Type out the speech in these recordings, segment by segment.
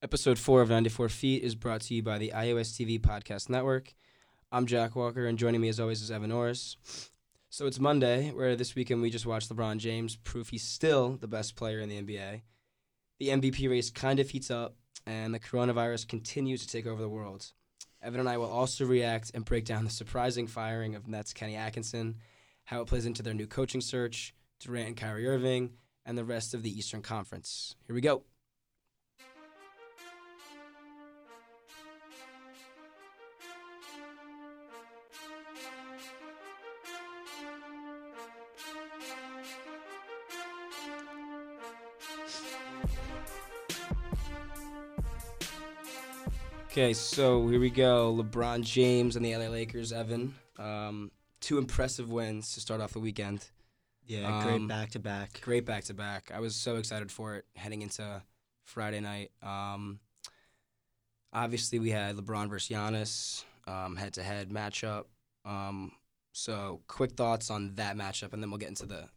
Episode 4 of 94 Feet is brought to you by the iOS TV Podcast Network. I'm Jack Walker, and joining me as always is Evan Norris. So it's Monday, where this weekend we just watched LeBron James prove he's still the best player in the NBA. The MVP race kind of heats up, and the coronavirus continues to take over the world. Evan and I will also react and break down the surprising firing of Nets Kenny Atkinson, how it plays into their new coaching search, Durant and Kyrie Irving, and the rest of the Eastern Conference. Here we go. Okay, so here we go. LeBron James and the LA Lakers, Evan. Um, two impressive wins to start off the weekend. Yeah, great back to back. Great back to back. I was so excited for it heading into Friday night. Um, obviously, we had LeBron versus Giannis head to head matchup. Um, so, quick thoughts on that matchup, and then we'll get into the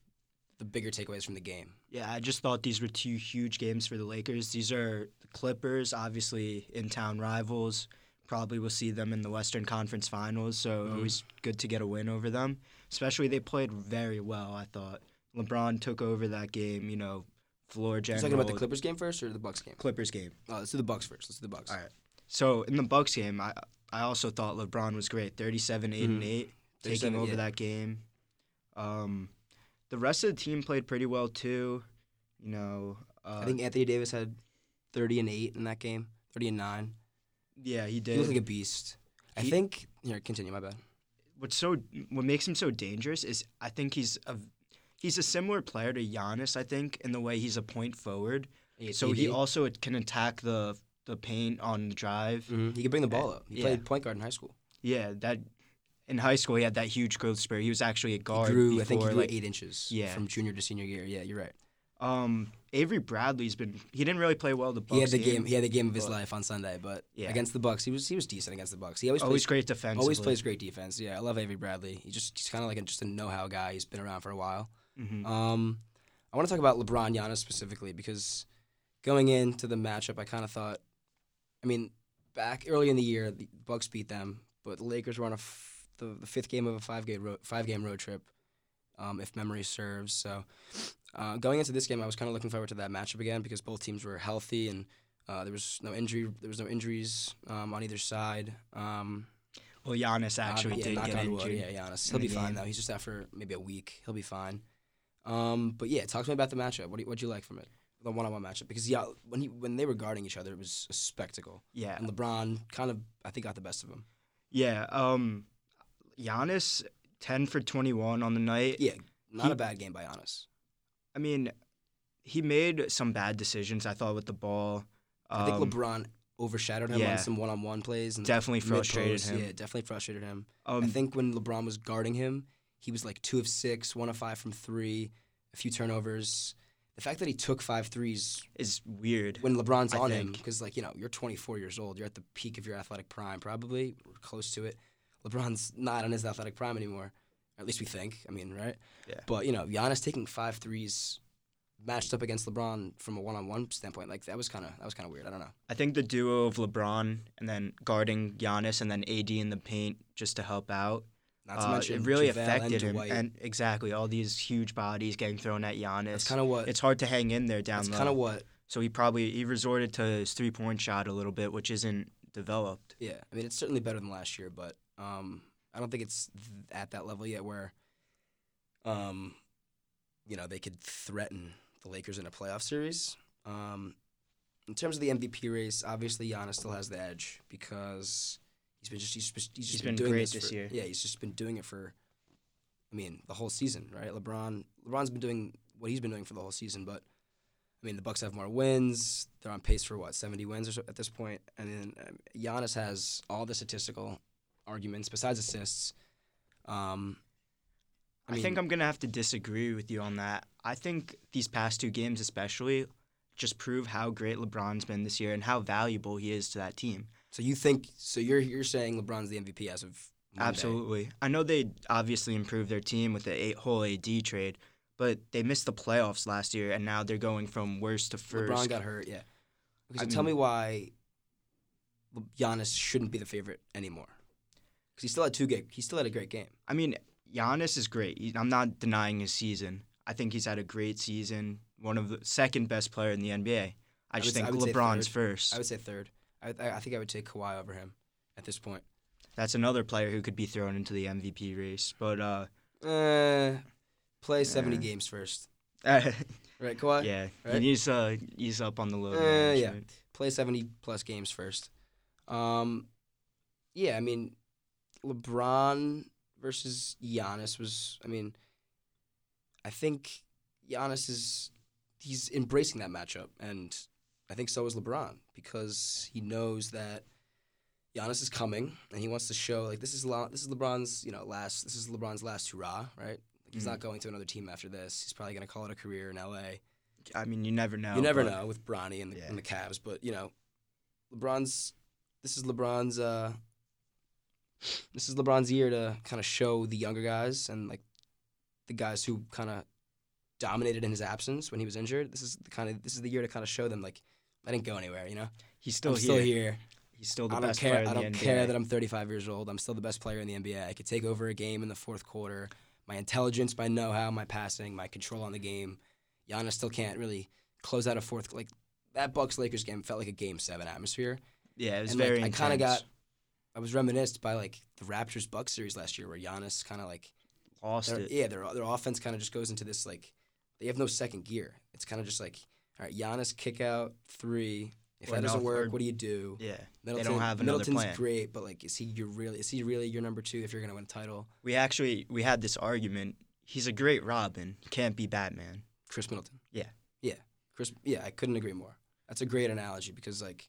the bigger takeaways from the game. Yeah, I just thought these were two huge games for the Lakers. These are the Clippers, obviously in town rivals. Probably will see them in the Western Conference Finals, so Mhm. always good to get a win over them. Especially they played very well. I thought LeBron took over that game. You know, floor general. talking about the Clippers game first or the Bucks game? Clippers game. Oh, let's do the Bucks first. Let's do the Bucks. All right. So in the Bucks game, I I also thought LeBron was great. 37 8 and Mhm. 8 taking over yeah. that game. Um the rest of the team played pretty well too. You know, uh, I think Anthony Davis had 30 and 8 in that game, 30 and 9. yeah, he did. He looked like a beast. I He- think, here, continue, my bad. What's so what makes him so dangerous is I think he's a he's a similar player to Giannis, I think, in the way he's a point forward. So he also can attack the the paint on the drive. hmm He could bring the ball up. He Yeah. played point guard in high school. Yeah, that in high school he had that huge growth spurt. He was actually a guard he grew, before I think he grew like eight inches Yeah. from junior to senior year. Yeah, you're right. Um, Avery Bradley's been. He didn't really play well the Bucks he had the game. He had the game of his but- life on Sunday, but Yeah. against the Bucks, he was he was decent against the Bucks. He always always plays, great defensively. always plays great defense. Yeah, I love Avery Bradley. He just he's kind of like a, just a know-how guy. He's been around for a while. Mhm. Um, I want to talk about LeBron Giannis specifically because going into the matchup, I kind of thought, I mean, back early in the year, the Bucks beat them, but the Lakers were on a f- the, the fifth game of a five game road, five game road trip, um, if memory serves. So uh, going into this game, I was kind of looking forward to that matchup again because both teams were healthy and uh, there was no injury, there was no injuries um, on either side. Um, Well, Giannis actually yeah, did get injured. Yeah, Giannis. He'll be the fine though. He's just out for maybe a week. He'll be fine. Um, but yeah, talk to me about the matchup. What do you, what'd you like from it? The one-on-one matchup because yeah, when he when they were guarding each other, it was a spectacle. Yeah, And LeBron kind of I think got the best of him. yeah. Um, Giannis ten for twenty one on the night. Yeah, not He- a bad game by Giannis. I mean, he made some bad decisions. I thought with the ball. I think Um, LeBron overshadowed him yeah. on some one-on-one plays and Definitely frustrated him. Yeah, definitely frustrated him. Um, I think when LeBron was guarding him, he was like two of six, one of five from three, a few turnovers. The fact that he took five threes is weird. when LeBron's I on him because like you know you're 24 years old, you're at the peak of your athletic prime, probably close to it. LeBron's not on his athletic prime anymore, at least we think. I mean, right? Yeah. But you know, Giannis taking five threes matched up against LeBron from a one-on-one standpoint, like that was kind of that was kind of weird. I don't know. I think the duo of LeBron and then guarding Giannis and then AD in the paint just to help out. Not to uh, mention it really JaVale affected and him. And exactly, all these huge bodies getting thrown at Giannis. that's kind of what. it's hard to hang in there down That's low. kind of what. So he probably he resorted to his three point shot a little bit, which isn't developed. Yeah, I mean it's certainly better than last year, but um, I don't think it's th- at that level yet where, um, you know, they could threaten the Lakers in a playoff series. Um, in terms of the MVP race, obviously Giannis still has the edge because he's been just he's, just- he's just He's been, been doing great this, this for- year. Yeah, he's just been doing it for, I mean, the whole season, right? LeBron LeBron's been doing what he's been doing for the whole season, but. I mean, the Bucks have more wins. They're on pace for what seventy wins or so at this point, and then um, Giannis has all the statistical arguments besides assists. Um, I, mean, think I'm gonna have to disagree with you on that. I think these past two games, especially, just prove how great LeBron's been this year and how valuable he is to that team. so. You think so? You're you're saying LeBron's the MVP as of Monday. Absolutely. I know they obviously improved their team with the eight whole AD trade, but they missed the playoffs last year, and now they're going from worst to first. LeBron got hurt. Yeah, Okay, so tell me why Giannis shouldn't be the favorite anymore. Because he still had two game. He still had a great game. I mean, Giannis is great. He, I'm not denying his season. I think he's had a great season. One of the second best player in the NBA. I, just think I LeBron's first. I would say third. I, I think I would take Kawhi over him at this point. That's another player who could be thrown into the MVP race, but uh, uh play seventy uh, games first. right, Kawhi. Yeah, right? he needs uh he's up on the load. Uh, yeah, play seventy plus games first. Um, yeah, I mean, LeBron versus Giannis was. I mean, I think Giannis is he's embracing that matchup, and I think so is LeBron because he knows that Giannis is coming, and he wants to show like this is Le- this is LeBron's you know last this is LeBron's last hurrah, right? Like, he's mm-hmm. not going to another team after this. He's probably going to call it a career in LA. I mean, you never know. You never know with Bronny and the, yeah. and the Cavs, but you know, LeBron's this is LeBron's uh this is LeBron's year to kind of show the younger guys and like the guys who kind of dominated in his absence when he was injured. This is the kind of this is the year to kind of show them like I didn't go anywhere. You know, he's still I'm here. Still here. He's still the I best care, player. I don't care that I'm 35 years old. I'm still the best player in the NBA. I could take over a game in the fourth quarter. My intelligence, my know-how, my passing, my control on the game. Giannis still can't really close out a fourth. Like that Bucks Lakers game felt like a Game Seven atmosphere. Yeah, it was and, very. Like, I kind of got. I was reminisced by like the Raptors Bucks series last year, where Giannis kind of like lost it. Yeah, their their offense kind of just goes into this like they have no second gear. It's kind of just like all right, Giannis kick out three. If or that doesn't work, or, what do you do? Yeah, Middleton, they don't have another Middleton's plan. great, but like, is he your really? Is he really your number two if you're gonna win a title? We actually we had this argument. He's a great Robin. Can't be Batman. Khris Middleton. Yeah. Yeah. Khris. Yeah, I couldn't agree more. That's a great analogy because like,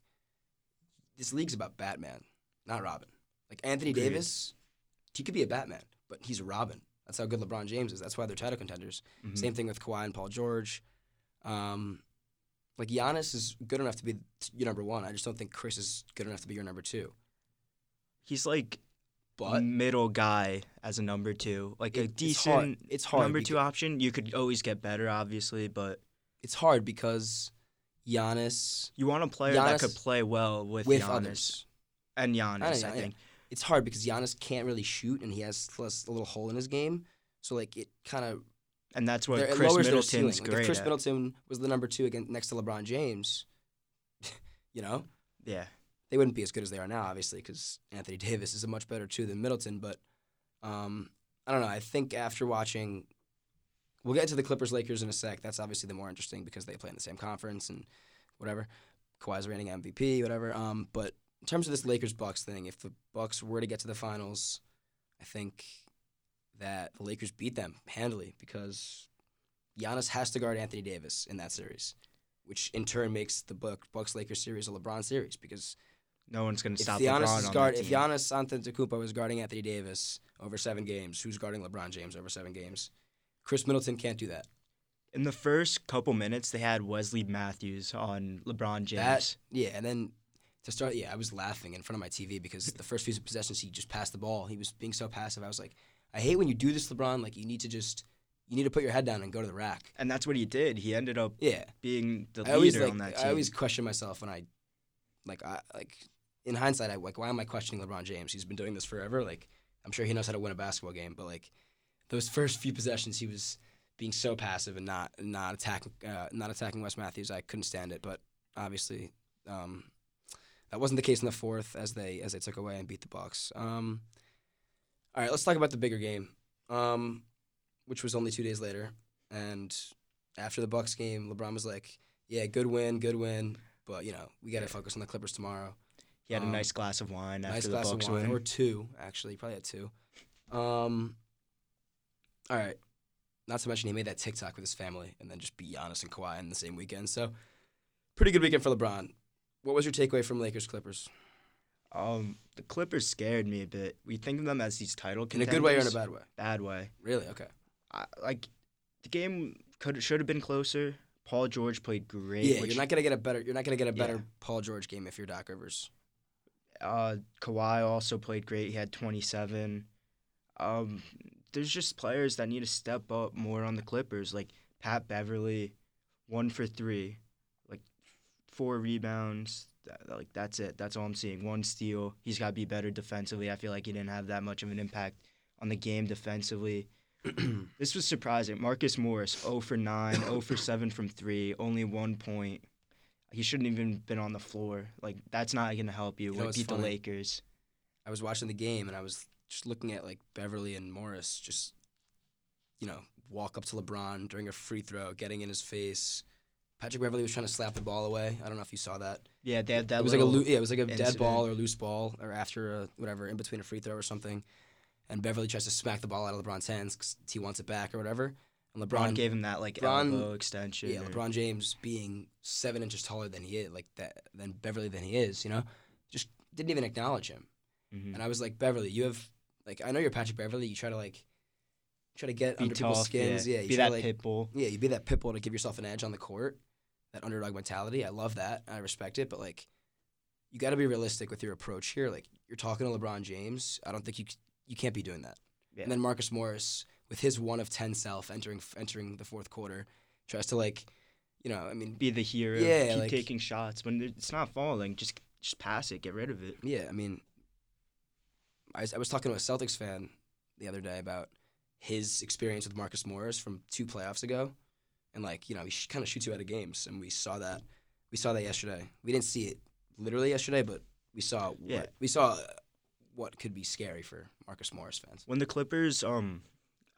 this league's about Batman, not Robin. Like Anthony Agreed. Davis, he could be a Batman, but he's a Robin. That's how good LeBron James is. That's why they're title contenders. Mm-hmm. Same thing with Kawhi and Paul George. Um, like Giannis is good enough to be your number one. I just don't think Khris is good enough to be your number two. He's like but middle guy as a number two, like it, a decent it's hard. It's hard number two option. You could always get better, obviously, but it's hard because Giannis. You want a player Giannis that could play well with, with Giannis others. And Giannis. I, I think it's hard because Giannis can't really shoot, and he has plus a little hole in his game. So like it kind of and that's what Khris Middleton's like. If Khris at. Middleton was the number two against next to LeBron James, you know, yeah, they wouldn't be as good as they are now, obviously, because Anthony Davis is a much better two than Middleton. But um, I don't know. I think after watching, we'll get into the Clippers Lakers in a sec. That's obviously the more interesting because they play in the same conference and whatever. Kawhi's reigning MVP, whatever. Um, but in terms of this Lakers Bucks thing, if the Bucks were to get to the finals, I think that the Lakers beat them handily because Giannis has to guard Anthony Davis in that series, which in turn makes the Bucks Lakers series a LeBron series because no one's going to stop Giannis LeBron. Is guard, if Giannis Antetokounmpo is guarding Anthony Davis over seven games, who's guarding LeBron James over seven games? Khris Middleton can't do that. In the first couple minutes, they had Wesley Matthews on LeBron James. That, yeah, and then to start, yeah, I was laughing in front of my TV because the first few possessions he just passed the ball. He was being so passive. I was like, I hate when you do this, LeBron. Like you need to just you need to put your head down and go to the rack. And that's what he did. He ended up yeah being the I always, leader like, on that team. I always question myself when I like I like in hindsight I like why am I questioning LeBron James? He's been doing this forever. Like I'm sure he knows how to win a basketball game, but like those first few possessions he was being so passive and not not attacking uh, not attacking Wes Matthews. I couldn't stand it, but obviously um, that wasn't the case in the fourth as they as they took away and beat the Bucks. Um, all right, let's talk about the bigger game, um, which was only two days later. And after the Bucks game, LeBron was like, "Yeah, good win, good win, but you know we got to focus on the Clippers tomorrow." He had a um, nice glass of wine nice after glass the Bucks of wine, win, or two actually. Probably had two. Um, all right. Not to mention he made that TikTok with his family and then just beat Giannis and Kawhi in the same weekend. So, pretty good weekend for LeBron. What was your takeaway from Lakers Clippers? Um, the Clippers scared me a bit. We think of them as these title contenders. In a good way or in a bad way? Bad way. Really? Okay. I, like the game could should have been closer. Paul George played great. Yeah, you're not gonna get a better. You're not gonna get a better yeah. Paul George game if you're Doc Rivers. Uh, Kawhi also played great. He had 27. Um, there's just players that need to step up more on the Clippers, like Pat Beverley, one for three four rebounds. Like that's it. That's all I'm seeing. One steal. He's got to be better defensively. I feel like he didn't have that much of an impact on the game defensively. this was surprising. Marcus Morris, 0 for 9, 0 for 7 from 3, only one point. He shouldn't even been on the floor. Like that's not going to help you, You know beat the? Lakers. I was watching the game and I was just looking at like Beverley and Morris just, you know, walk up to LeBron during a free throw, getting in his face. Patrick Beverley was trying to slap the ball away. I don't know if you saw that. Yeah, they had that. it was like a loo- yeah, it was like a dead ball or loose ball or after a whatever in between a free throw or something. And Beverley tries to smack the ball out of LeBron's hands because he wants it back or whatever. And LeBron LeBron, gave him that like LeBron- elbow extension. yeah, or- LeBron James being seven inches taller than he is, like that than Beverley than he is, you know, just didn't even acknowledge him. Mhm. And I was like, Beverley, you have like I know you're Patrick Beverley. You try to like try to get Be under people's skins. Yeah, yeah. you Be try that like, pit bull. Yeah, you be that pit bull to give yourself an edge on the court. That underdog mentality. I love that. I respect it. But like, you got to be realistic with your approach here. Like, you're talking to LeBron James. I don't think you you can't be doing that. Yeah. And then Marcus Morris, with his one of ten self entering entering the fourth quarter, tries to like, you know, I mean, Be the hero. Yeah, keep like- taking shots when it's not falling. Just just pass it. Get rid of it. Yeah, I mean, I, I was talking to a Celtics fan the other day about his experience with Marcus Morris from two playoffs ago, and like you know he sh- kind of shoots you out of games, and we saw that we saw that yesterday. We didn't see it literally yesterday, but we saw Yeah. what, we saw uh, what could be scary for Marcus Morris fans. When the Clippers um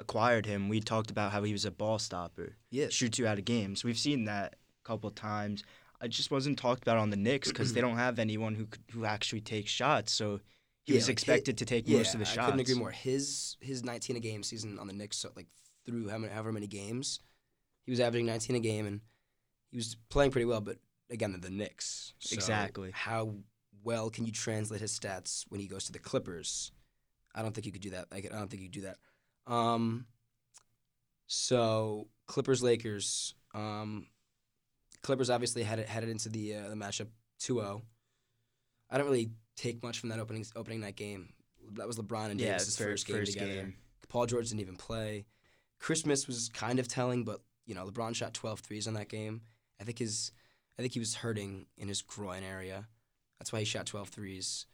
acquired him, we talked about how he was a ball stopper, Yeah, shoots you out of games. We've seen that a couple times. It just wasn't talked about on the Knicks because they don't have anyone who who actually takes shots. So he Yeah, was like, expected to take yeah, most of the shots. I couldn't agree more. His his 19 a game season on the Knicks, so, like through however many games, he was averaging 19 a game, and he was playing pretty well. But again, they're the Knicks. So Exactly. How well can you translate his stats when he goes to the Clippers? I don't think you could do that. I don't think you could do that. Um, so Clippers Lakers. Um, Clippers obviously had it headed into the uh, the matchup 2-0. I don't really take much from that opening opening night game. That was LeBron and yeah, Davis' fir- first game together. game. Paul George didn't even play. Christmas was kind of telling, but you know LeBron shot 12 threes on that game. I think his, I think he was hurting in his groin area. That's why he shot 12 threes.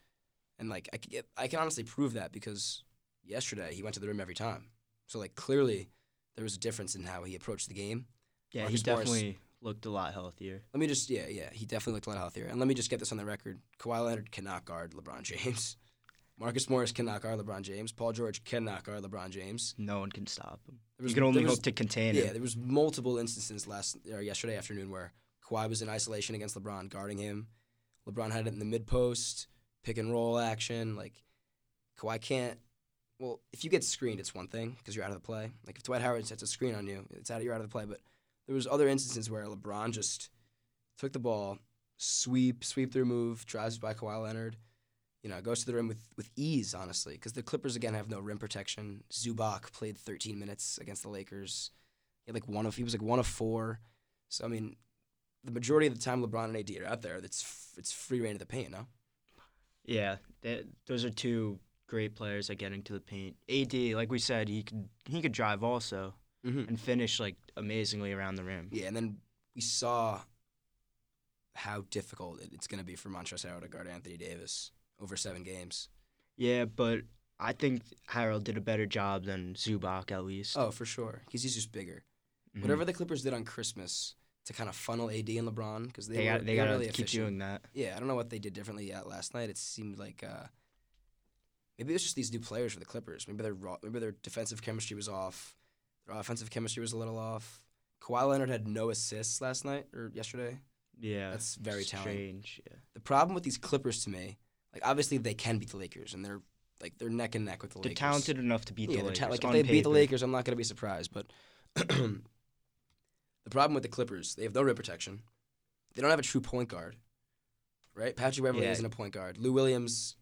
And like I could get, I can honestly prove that because yesterday he went to the rim every time. So like clearly there was a difference in how he approached the game. Yeah, Marcus he Morris- definitely looked a lot healthier. Let me just yeah yeah he definitely looked a lot healthier. And let me just get this on the record: Kawhi Leonard cannot guard LeBron James. Marcus Morris cannot guard LeBron James. Paul George cannot guard LeBron James. No one can stop him. There was- you can only was- hope to contain Yeah, him. there was multiple instances last or yesterday afternoon where Kawhi was in isolation against LeBron, guarding him. LeBron had it in the mid post, pick and roll action. Like Kawhi can't. Well, if you get screened, it's one thing because you're out of the play. Like if Dwight Howard sets a screen on you, it's out. You're out of the play. But there was other instances where LeBron just took the ball, sweep, sweep through move, drives by Kawhi Leonard. You know, goes to the rim with, with ease, honestly, because the Clippers again have no rim protection. Zubac played 13 minutes against the Lakers. He had like one of he was like one of four. So I mean, the majority of the time LeBron and AD are out there. That's f- it's free reign of the paint, no? Yeah, that, those are two great players at getting to the paint. AD, like we said, he could he could drive also Mm-hmm. and finish like amazingly around the rim. Yeah, and then we saw how difficult it's going to be for Montrezl Harrell to guard Anthony Davis over seven games. Yeah, but I think Harrell did a better job than Zubac at least. Oh, for sure, because he's just bigger. Mhm. Whatever the Clippers did on Christmas to kind of funnel AD and LeBron, because they, they were, got they were gotta really keep efficient. doing that. Yeah, I don't know what they did differently at last night. It seemed like uh, maybe it was just these new players for the Clippers. Maybe their maybe their defensive chemistry was off. Their offensive chemistry was a little off. Kawhi Leonard had no assists last night or yesterday. Yeah, That's very telling. strange. Yeah. The problem with these Clippers to me, like obviously they can beat the Lakers and they're like they're neck and neck with the Lakers. They're talented enough to beat yeah, the Lakers. ta- like if they beat the. Lakers, I'm not going to be surprised. But the problem with the Clippers, they have no rim protection. They don't have a true point guard, right? Patrick Beverley Yeah. isn't a point guard. Lou Williams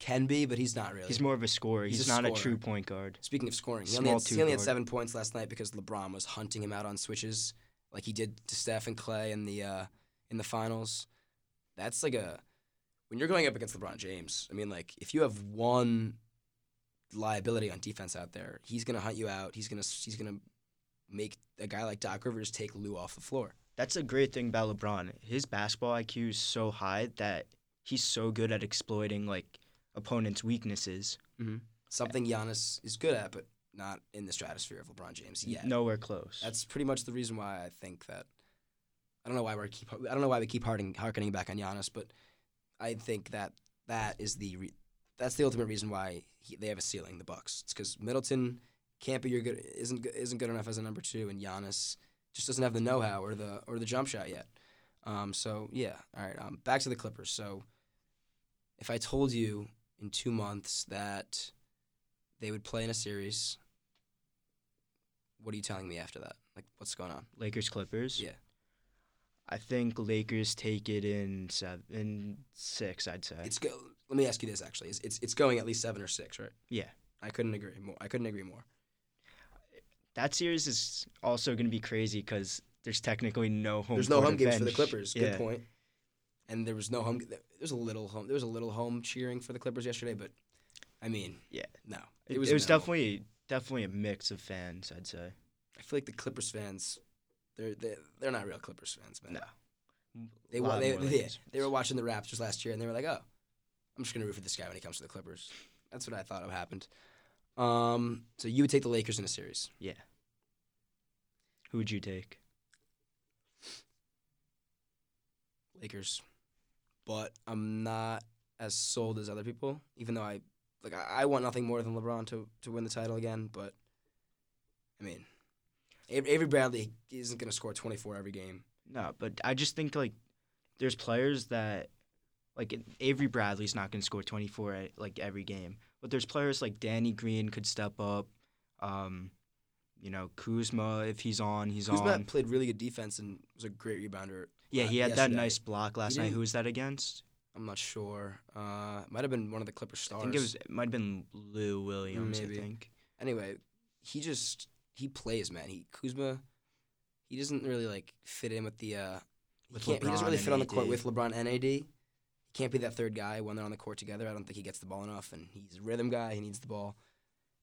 can be, but he's not really. He's more of a scorer. He's He's, a not scorer. a true point guard. Speaking of scoring, he only, had, he only had seven points last night because LeBron was hunting him out on switches, like he did to Steph and Clay in the uh, in the finals. That's like a when you're going up against LeBron James. I mean, like if you have one liability on defense out there, he's gonna hunt you out. He's gonna he's gonna make a guy like Doc Rivers take Lou off the floor. That's a great thing about LeBron. His basketball IQ is so high that he's so good at exploiting like opponents' weaknesses. Mm-hmm. Something Giannis is good at, but not in the stratosphere of LeBron James yet. Nowhere close. That's pretty much the reason why I think that. I don't know why we keep. I don't know why we keep harkening back on Giannis, but I think that that is the re- that's the ultimate reason why he, they have a ceiling. The Bucks. It's because Middleton can't be your good isn't isn't good enough as a number two, and Giannis just doesn't have the know how or the or the jump shot yet. Um, so yeah, all right. Um, back to the Clippers. So if I told you in two months that they would play in a series, what are you telling me after that? Like, what's going on? Lakers Clippers. Yeah. I think Lakers take it in seven, in six. I'd say it's go. Let me ask you this: actually, it's, it's it's going at least seven or six, right? Yeah. I couldn't agree more. I couldn't agree more. That series is also going to be crazy because there's technically no home. There's no home games for the Clippers. Good yeah. point. And there was no home. There's a little home. There was a little home cheering for the Clippers yesterday, but I mean, yeah, no, it, it was. It was definitely definitely a mix of fans. I'd say. I feel like the Clippers fans, they're they, they're not real Clippers fans, man. No. They they, they, they were watching the Raptors last year, and they were like, "Oh, I'm just gonna root for this guy when he comes to the Clippers." That's what I thought would happened. Um, so you would take the Lakers in a series? Yeah. Who would you take? Lakers, but I'm not as sold as other people. Even though I like, I, I want nothing more than LeBron to to win the title again. But I mean, Avery Bradley isn't going to score 24 every game. No, but I just think like there's players that like Avery Bradley's not going to score 24 at, like every game, but there's players like Danny Green could step up. Um, you know, Kuzma if he's on, he's on. Kuzma on. played really good defense and was a great rebounder. Yeah, he had yesterday. that nice block last night. Who was that against? I'm not sure. Uh, might have been one of the Clipper stars. I think it was. It might have been Lou Williams. Maybe. I think. Anyway, he just he plays, man. He Kuzma, he doesn't really like fit in with the. Uh, with he, he doesn't really fit on the court with LeBron and AD. He can't be that third guy when they're on the court together. I don't think he gets the ball enough, and he's a rhythm guy. He needs the ball,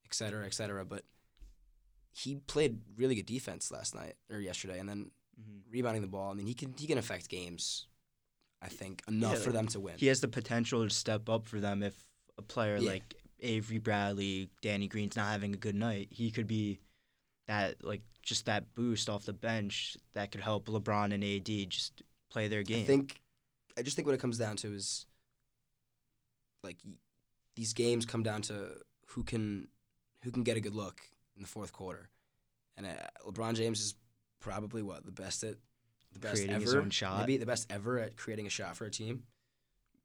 et cetera, et cetera. But he played really good defense last night or yesterday, and then mm-hmm. rebounding the ball. I mean, he can he can affect games. I think enough yeah, for them to win. He has the potential to step up for them if a player yeah. like Avery Bradley, Danny Green's not having a good night. He could be that like just that boost off the bench that could help LeBron and AD just play their game. I think I just think what it comes down to is like these games come down to who can who can get a good look in the fourth quarter. And uh, LeBron James is probably what the best at the best creating ever, his own shot. Maybe the best ever at creating a shot for a team.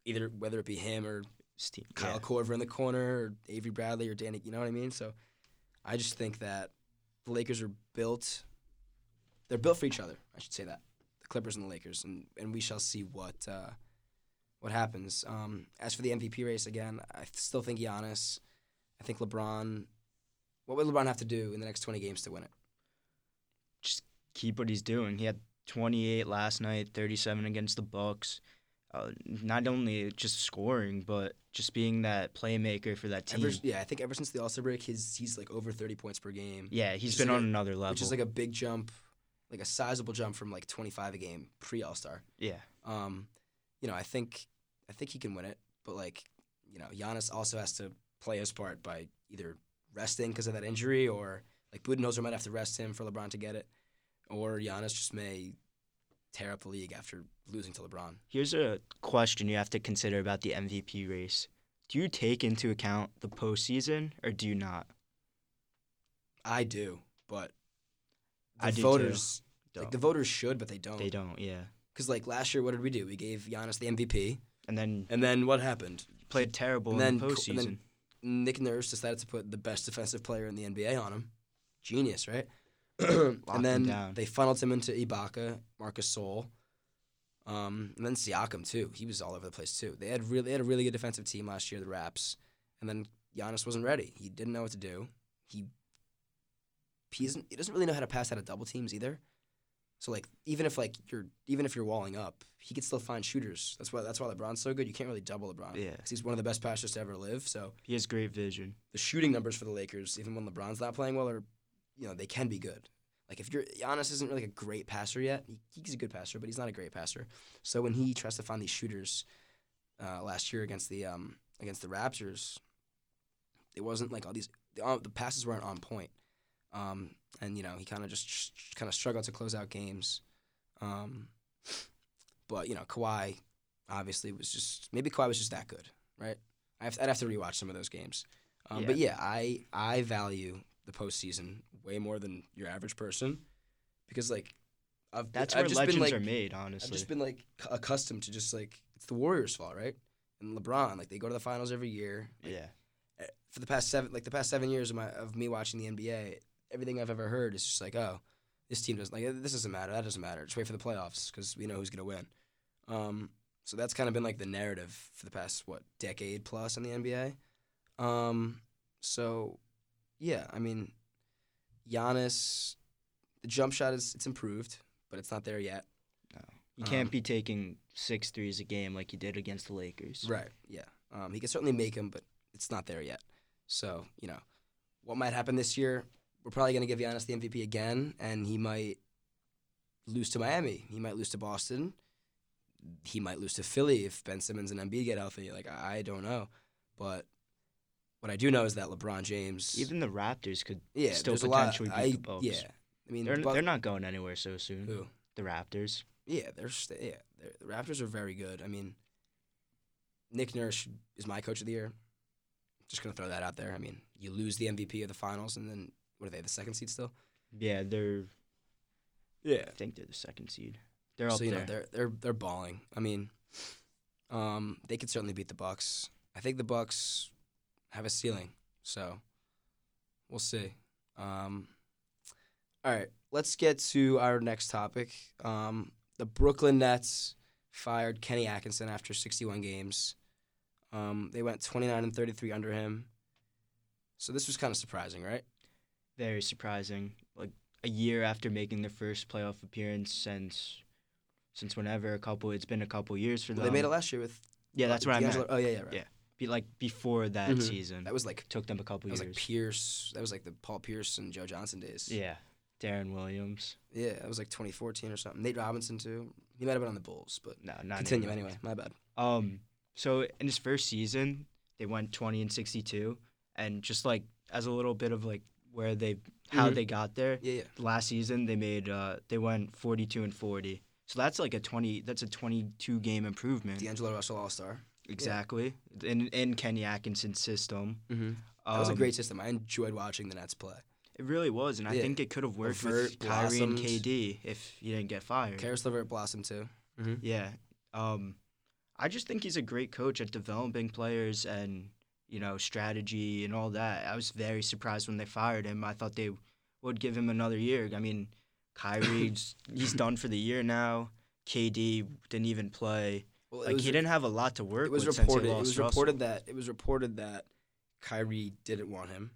Either whether it be him or Steve, Kyle yeah. Korver in the corner or Avery Bradley or Danny, you know what I mean? So I just think that the Lakers are built they're built for each other. I should say that. The Clippers and the Lakers and and we shall see what uh, what happens. Um, as for the MVP race again, I still think Giannis. I think LeBron what would LeBron have to do in the next 20 games to win it? Just keep what he's doing. He had 28 last night, 37 against the Bucks. Uh, not only just scoring, but just being that playmaker for that team. Ever, yeah, I think ever since the All Star break, he's he's like over 30 points per game. Yeah, he's been like on a, another level, which is like a big jump, like a sizable jump from like 25 a game pre All Star. Yeah. Um, you know, I think I think he can win it, but like, you know, Giannis also has to play his part by either resting because of that injury, or like Budenholzer might have to rest him for LeBron to get it, or Giannis just may tear up the league after losing to LeBron. Here's a question you have to consider about the MVP race. Do you take into account the postseason or do you not? I do, but the I voters, like the voters should, but they don't. They don't, yeah. Because like last year, what did we do? We gave Giannis the MVP, and then and then what happened? Played terrible and in then, the postseason. And then Nick Nurse decided to put the best defensive player in the NBA on him. Genius, right? and then they funneled him into Ibaka, Marcus Gasol, um, and then Siakam too. He was all over the place too. They had really they had a really good defensive team last year, the Raps, and then Giannis wasn't ready. He didn't know what to do. He he doesn't he doesn't really know how to pass out of double teams either. So like even if like you're even if you're walling up, he could still find shooters. That's why that's why LeBron's so good. You can't really double LeBron. Yeah, because he's one of the best passers to ever live. So he has great vision. The shooting numbers for the Lakers, even when LeBron's not playing well, are you know they can be good. Like if you're Giannis isn't really a great passer yet. He, he's a good passer, but he's not a great passer. So when he tries to find these shooters uh, last year against the um, against the Raptors, it wasn't like all these the, uh, the passes weren't on point. Um, and you know he kind of just sh- kind of struggled to close out games. Um, but you know Kawhi obviously was just maybe Kawhi was just that good, right? I have, I'd have to rewatch some of those games. Um, Yeah. But yeah, I I value the postseason way more than your average person because like I've That's I've where just legends been, like, are made, Honestly, I've just been like accustomed to just like it's the Warriors' fault, right? And LeBron, like they go to the finals every year. Like, yeah. eh, For the past seven, like the past seven years of my of me watching the NBA, everything I've ever heard is just like, oh, this team doesn't like this doesn't matter. That doesn't matter. Just wait for the playoffs because we know who's gonna win. Um, so that's kind of been like the narrative for the past what decade plus in the NBA. Um, so yeah, I mean, Giannis, the jump shot is it's improved, but it's not there yet. No. You can't Um, be taking six threes a game like you did against the Lakers. Right. Yeah. Um, he can certainly make them, but it's not there yet. So you know, what might happen this year? We're probably going to give Giannis the MVP again, and he might lose to Miami. He might lose to Boston. He might lose to Philly if Ben Simmons and Embiid get healthy. Like I, I don't know, but what I do know is that LeBron James, Even the Raptors could. yeah, still a lot- potentially beat I, the Bucks. Yeah, I mean, They're, the Buc- they're not going anywhere so soon. Who? The Raptors. Yeah, they're st- yeah. They're, the Raptors are very good. I mean, Nick Nurse is my coach of the year. Just gonna throw that out there. I mean, you lose the MVP of the finals, and then what are they? The second seed still? Yeah, they're. Yeah. I think they're the second seed. They're up so you there. know they're they're they're balling. I mean, um, they could certainly beat the Bucks. I think the Bucks have a ceiling. So we'll see. Um, all right, let's get to our next topic. Um, the Brooklyn Nets fired Kenny Atkinson after 61 games. Um, they went 29 and 33 under him. So this was kind of surprising, right? Very surprising. Like a year after making their first playoff appearance since since whenever a couple it's been a couple years for Well, them. they made it last year with yeah, that's what I meant. Oh yeah, yeah, right. Yeah. Be like before that Mhm. season. That was like took them a couple that was years. like Pierce. That was like the Paul Pierce and Joe Johnson days. yeah. Deron Williams. Yeah, that was like 2014 or something. Nate Robinson too. He might have been on the Bulls, but No, not continue anymore. anyway. My bad. Um, so in his first season, they went 20 and 62, and just like as a little bit of like where they how Mhm. they got there. Yeah, yeah. Last season they made uh they went 42 and 40. So that's like a 20 that's a 22 game improvement. D'Angelo Russell All Star. Exactly. In in Kenny Atkinson's system. Mm-hmm. That was a Um, great system. I enjoyed watching the Nets play. It really was, and I think it could have worked LeVert with Kyrie and. KD if you didn't get fired. Caris LeVert blossomed too. Mm-hmm. Yeah. Um, I just think he's a great coach at developing players and you know strategy and all that. I was very surprised when they fired him. I thought they would give him another year. I mean, Kyrie's he's done for the year now. KD didn't even play. Well, Like he didn't have a lot to work it was with reported. It was Russell. reported that it was reported that Kyrie didn't want him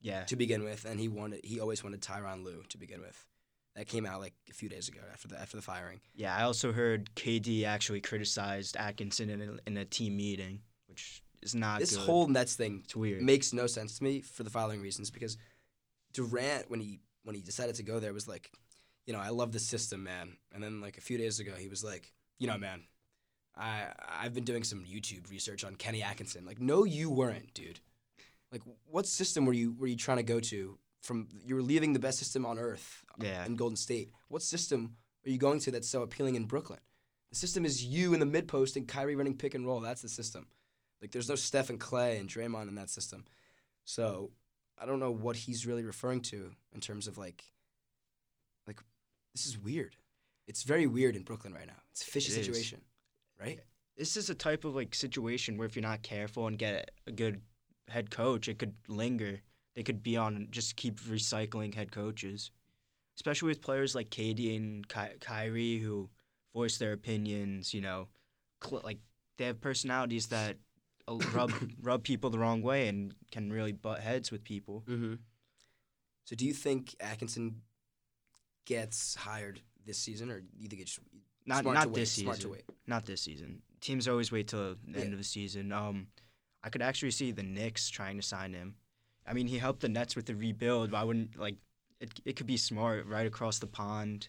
Yeah. to begin with, and he wanted. He always wanted Tyronn Lue to begin with. That came out like a few days ago after the after the firing. Yeah, I also heard KD actually criticized Atkinson in a, in a team meeting, which is not this good. whole Nets thing it's weird. makes no sense to me for the following reasons because Durant when he when he decided to go there was like, you know, I love the system, man. And then like a few days ago he was like, you know, man, I I've been doing some YouTube research on Kenny Atkinson. Like, no, you weren't, dude. Like, what system were you were you trying to go to? From you were leaving the best system on earth Yeah. in Golden State. What system are you going to that's so appealing in Brooklyn? The system is you in the mid post and Kyrie running pick and roll. That's the system. Like there's no Steph and Clay and Draymond in that system. So I don't know what he's really referring to in terms of like like this is weird. It's very weird in Brooklyn right now. It's a fishy It is. Situation. Right? this is a type of like situation where if you're not careful and get a good head coach, it could linger. They could be on just keep recycling head coaches, especially with players like KD and Ky- Kyrie who voice their opinions. You know, cl- like they have personalities that uh, rub rub people the wrong way and can really butt heads with people. Mm-hmm. So do you think Atkinson gets hired this season or do you think it's Not smart not to wait, this season. smart to wait? Not this season. Teams always wait till the end of the season. Um, I could actually see the Knicks trying to sign him. I mean, he helped the Nets with the rebuild. But I wouldn't like it it could be smart right across the pond.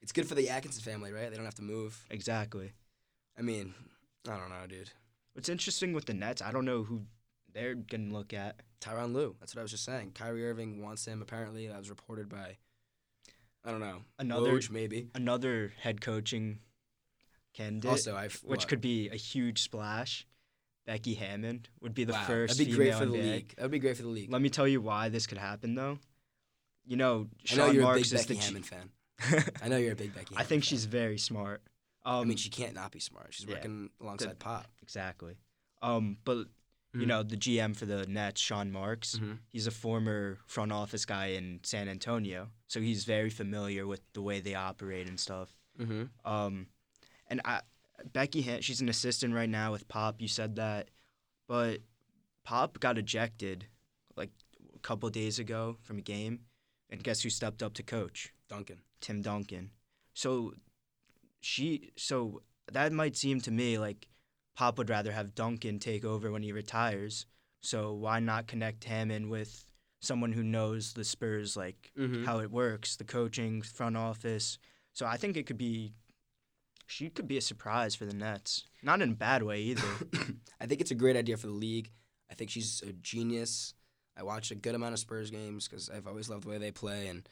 It's good for the Atkinson family, right? They don't have to move. Exactly. I mean, I don't know, dude. What's interesting with the Nets, I don't know who they're gonna look at. Tyronn Lue. That's what I was just saying. Kyrie Irving wants him. Apparently, that was reported by. I don't know. Another Woj, maybe. another head coaching candidate, Also, I've which what? could be a huge splash. Becky Hammon would be the Wow, first That'd be great for the NBA. league. That'd be great for the league. Let me tell you why this could happen, though. You know, I know Sean you're Marks a is big the Becky G- Hammon fan. I know you're a big Becky. I think fan. she's very smart. Um, I mean, she can't not be smart. She's yeah. working alongside Pop. exactly. Um, but you Mhm. know, the GM for the Nets, Sean Marks, Mhm. he's a former front office guy in San Antonio, so he's very familiar with the way they operate and stuff. Mm-hmm. Um, and I, Becky, she's an assistant right now with Pop. You said that, but Pop got ejected like a couple days ago from a game, and guess who stepped up to coach? Duncan. Tim Duncan. So she, so that might seem to me like Pop would rather have Duncan take over when he retires. So why not connect him in with someone who knows the Spurs like Mm-hmm. how it works, the coaching, front office. So I think it could be she could be a surprise for the Nets. Not in a bad way either. I think it's a great idea for the league. I think she's a genius. I watch a good amount of Spurs games because I've always loved the way they play and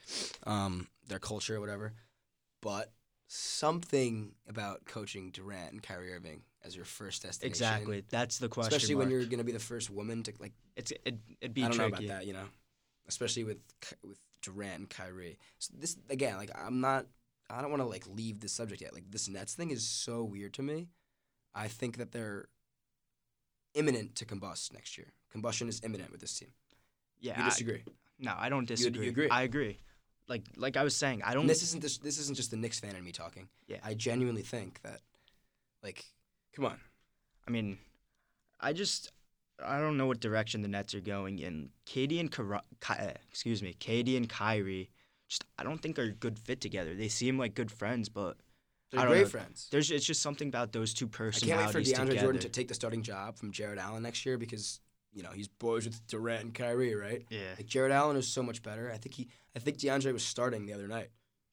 um, their culture or whatever. But something about coaching Durant and Kyrie Irving as your first destination, exactly. That's the question. especially when you're going to be the first woman to like. it's it, it'd be I don't tricky. know about that, you know, especially with with Durant and Kyrie. So this again, like I'm not. I don't want to like leave this subject yet. Like this Nets thing is so weird to me. I think that they're imminent to combust next year. Combustion is imminent with this team. Yeah. you I- disagree? no, I don't disagree. you disagree. agree? I agree. Like like I was saying, I don't And this isn't this, this isn't just the Knicks fan in me talking. Yeah. I genuinely think that, like, come on. I mean, I just I don't know what direction the Nets are going in. KD and Kara- Ky- eh, excuse me, KD and Kyrie just I don't think are a good fit together. They seem like good friends, but They're I don't great know. friends. there's it's just something about those two personalities. I can't wait for DeAndre together. Jordan to take the starting job from Jarrett Allen next year because you know he's boys with Durant and Kyrie, right? yeah, Like Jarrett Allen is so much better. I think he, I think DeAndre was starting the other night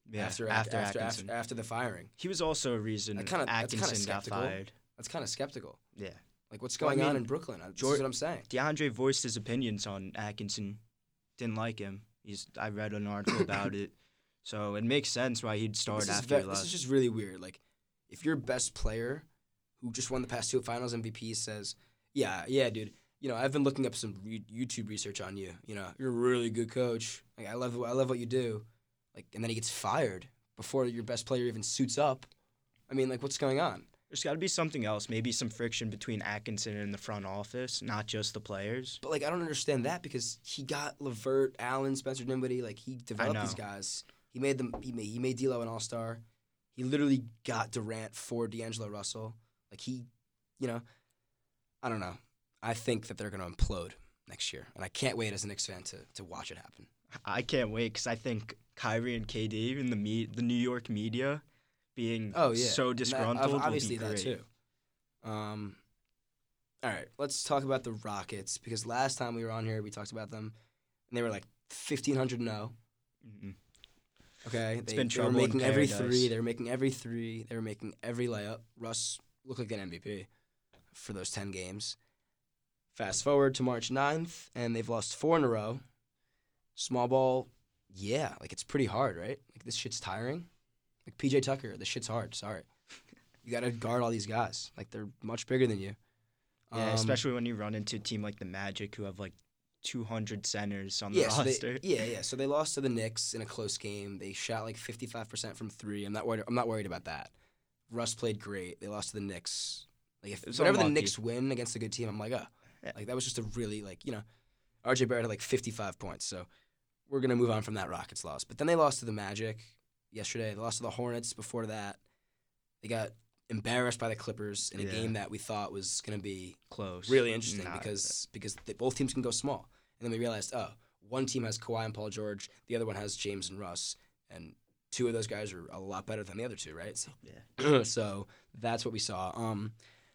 yeah. after after after after, after, after the firing. he was also a reason That kinda- Atkinson got skeptical. fired. That's kind of skeptical. Yeah, Like what's Well, I going on in Brooklyn? Jor- is what I'm saying. DeAndre voiced his opinions on Atkinson. Didn't like him. He's I read an article about it, so it makes sense why he'd start This is, after ve- this is just really weird. Like if your best player, who just won the past two Finals MVPs, says, "Yeah, yeah, dude." You know, I've been looking up some re- YouTube research on you. You know, you're a really good coach. Like I love, I love what you do. Like, and then he gets fired before your best player even suits up. I mean, like, what's going on? There's got to be something else. Maybe some friction between Atkinson and the front office, not just the players. But like, I don't understand that because he got LeVert, Allen, Spencer Dinwiddie. Like, he developed these guys. He made them. He made he made D'Lo an All Star. He literally got Durant for D'Angelo Russell. Like he, you know, I don't know. I think that they're gonna implode next year, and I can't wait as a Knicks fan to to watch it happen. I can't wait because I think Kyrie and KD in the me- the New York media being Oh yeah, so that- disgruntled will obviously that too. Um, all right, let's talk about the Rockets because last time we were on here, we talked about them, and they were like fifteen hundred no. Mhm. Okay, It's they, been they were making every three. They were making every three. They were making every layup. Russ looked like an MVP for those ten games. Fast forward to March 9th, and they've lost four in a row. Small ball, yeah, like it's pretty hard, right? Like this shit's tiring. Like PJ Tucker, the shit's hard. Sorry, you got to guard all these guys. Like they're much bigger than you. Yeah, Um, especially when you run into a team like the Magic who have like 200 centers on the yeah, so roster. they, yeah, yeah. So they lost to the Knicks in a close game. They shot like fifty five percent from three. I'm not worried. I'm not worried about that. Russ played great. They lost to the Knicks. Like if whenever the unlucky. Knicks win against a good team, I'm like, oh, Yeah. like that was just a really like you know, RJ Barrett had like fifty five points. So we're gonna move on from that Rockets loss. But then they lost to the Magic yesterday. They lost to the Hornets before that. They got embarrassed by the Clippers in a Yeah. game that we thought was gonna be Close. really interesting Not- because because they, both teams can go small. And then we realized, oh, one team has Kawhi and Paul George, the other one has James and Russ, and two of those guys are a lot better than the other two, right? So, Yeah. so that's what we saw. Um,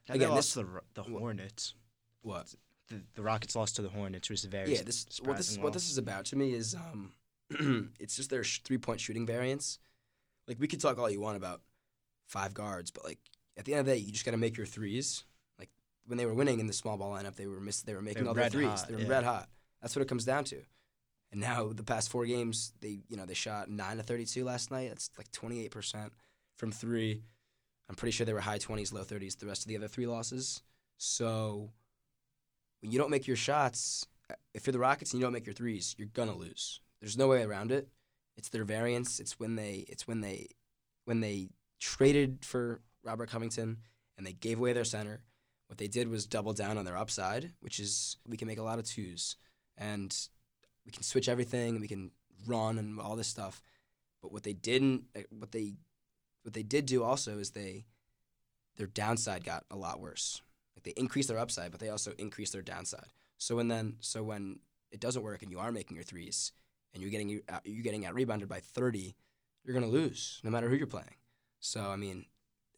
Again, they lost this- to the, the Hornets. what? The, the Rockets lost to the Hornets, which is very Yeah, this what this what this is about to me is um, it's just their sh- three point shooting variance. Like we could talk all you want about five guards, but like at the end of the day, you just got to make your threes. Like when they were winning in the small ball lineup, they were miss- they were making They're all their threes. hot, they were yeah. red hot. That's what it comes down to. And now the past four games, they you know they shot nine to thirty two last night. That's like twenty eight percent from three. I'm pretty sure they were high twenties, low thirties. The rest of the other three losses. So when you don't make your shots, if you're the Rockets and you don't make your threes, you're gonna lose. There's no way around it. It's their variance. It's when they. It's when they. When they traded for Robert Covington and they gave away their center. What they did was double down on their upside, which is we can make a lot of twos and we can switch everything and we can run and all this stuff. But what they didn't, uh, what they, what they did do also is they, their downside got a lot worse. Like they increased their upside, but they also increased their downside. So when then, so when it doesn't work and you are making your threes and you're getting out, you're getting out rebounded by 30, you're gonna lose no matter who you're playing. So I mean,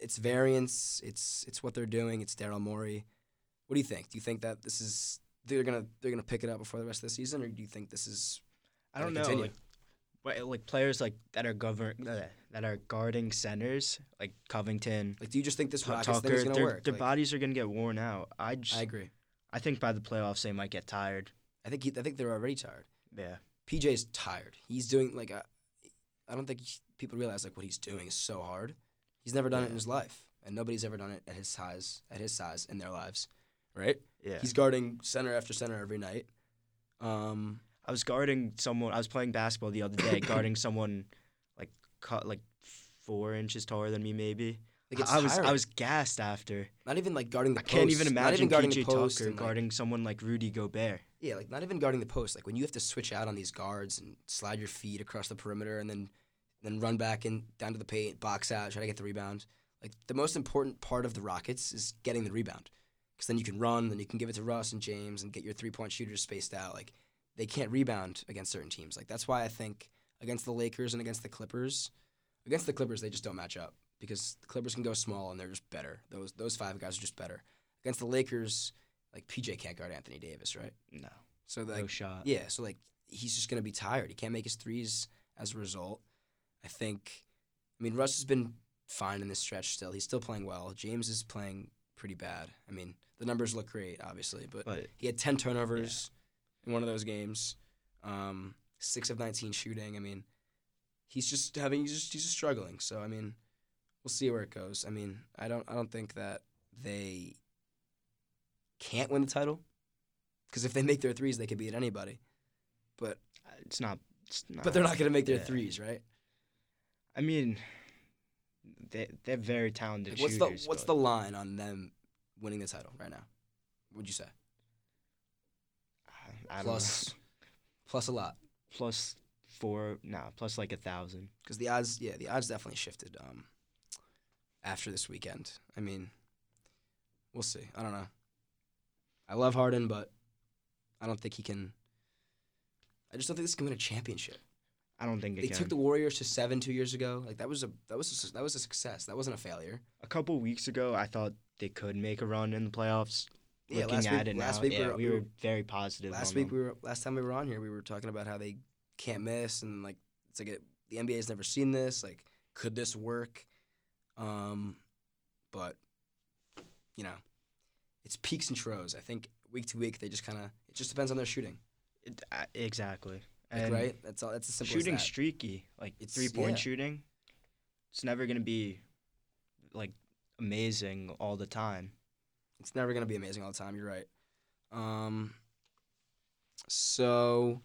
it's variance. It's it's what they're doing. It's Daryl Morey. What do you think? Do you think that this is they're gonna they're gonna pick it up before the rest of the season, or do you think this is I don't know. continue? Like, what- like players like that are govern uh, that are guarding centers like Covington, like? Do you just think this Tu- Rockets thing is gonna Their, work? their Like, bodies are gonna get worn out. I just, I agree. I, think by the playoffs they might get tired. I think he, I think they're already tired. Yeah. PJ's tired. He's doing like a, I don't think he- people realize like what he's doing is so hard. He's never done it in his life, and nobody's ever done it at his size at his size in their lives, right? Yeah. He's guarding center after center every night. Um, I was guarding someone. I was playing basketball the other day, guarding someone like cut like four inches taller than me, maybe. Like it's I was tiring. I was gassed after. not even like guarding the post. I can't even post, not imagine even guarding PJ the post Tucker and, like, guarding someone like Rudy Gobert. Yeah, like not even guarding the post. Like when you have to switch out on these guards and slide your feet across the perimeter and then then run back and down to the paint, box out, try to get the rebound. Like the most important part of the Rockets is getting the rebound, because then you can run, then you can give it to Russ and James and get your three point shooters spaced out. Like they can't rebound against certain teams. Like that's why I think against the Lakers and against the Clippers, against the Clippers they just don't match up because the Clippers can go small and they're just better. Those those five guys are just better. Against the Lakers, like PJ can't guard Anthony Davis, right? No, So no like shot. yeah, so like he's just gonna be tired. He can't make his threes as a result. I think. I mean, Russ has been fine in this stretch. Still, he's still playing well. James is playing pretty bad. I mean, the numbers look great, obviously, but But he had ten turnovers in one of those games. Um, six of nineteen shooting. I mean, he's just having he's just he's just struggling. So I mean, we'll see where it goes. I mean, I don't I don't think that they can't win the title because if they make their threes, they could beat anybody. But it's not. It's not but they're not going to make their yeah. threes, right? I mean, they they're very talented Like, what's shooters. the what's the line on them winning the title right now? Would you say? I don't Plus, know. plus a lot plus four? Nah, plus like a thousand. because the odds, yeah, the odds definitely shifted um, after this weekend. I mean, we'll see. I don't know. I love Harden, but I don't think he can. I just don't think this can win a championship. I don't think it They can. took the Warriors to seven two years ago. Like that was a that was a, that was a success. That wasn't a failure. a couple weeks ago, I thought they could make a run in the playoffs. Yeah, Looking last at week, it last now, week yeah, we were, we were very positive. last week them. we were last time we were on here we were talking about how they can't miss and like it's like it, the NBA's never seen this like could this work um but you know it's peaks and troughs I think week to week they just kind of it just depends on their shooting It- uh, exactly. like, right that's all that's as simple shooting as streaky, like It's- three point yeah. shooting. It's never gonna be like amazing all the time. it's never gonna be amazing all the time you're right um so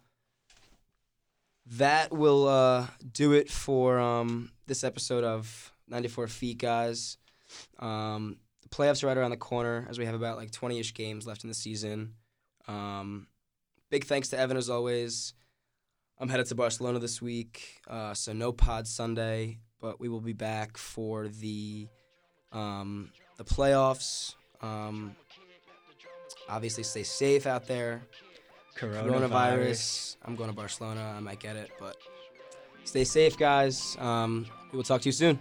that will uh, do it for um, this episode of 94 Feet, guys. Um, the playoffs are right around the corner as we have about like 20 ish games left in the season. Um, big thanks to Evan as always. I'm headed to Barcelona this week, uh, so no pod Sunday, but we will be back for the um, the playoffs. Um, obviously, stay safe out there Coronavirus. coronavirus. I'm going to Barcelona. I might get it, but stay safe, guys. Um, we will talk to you soon.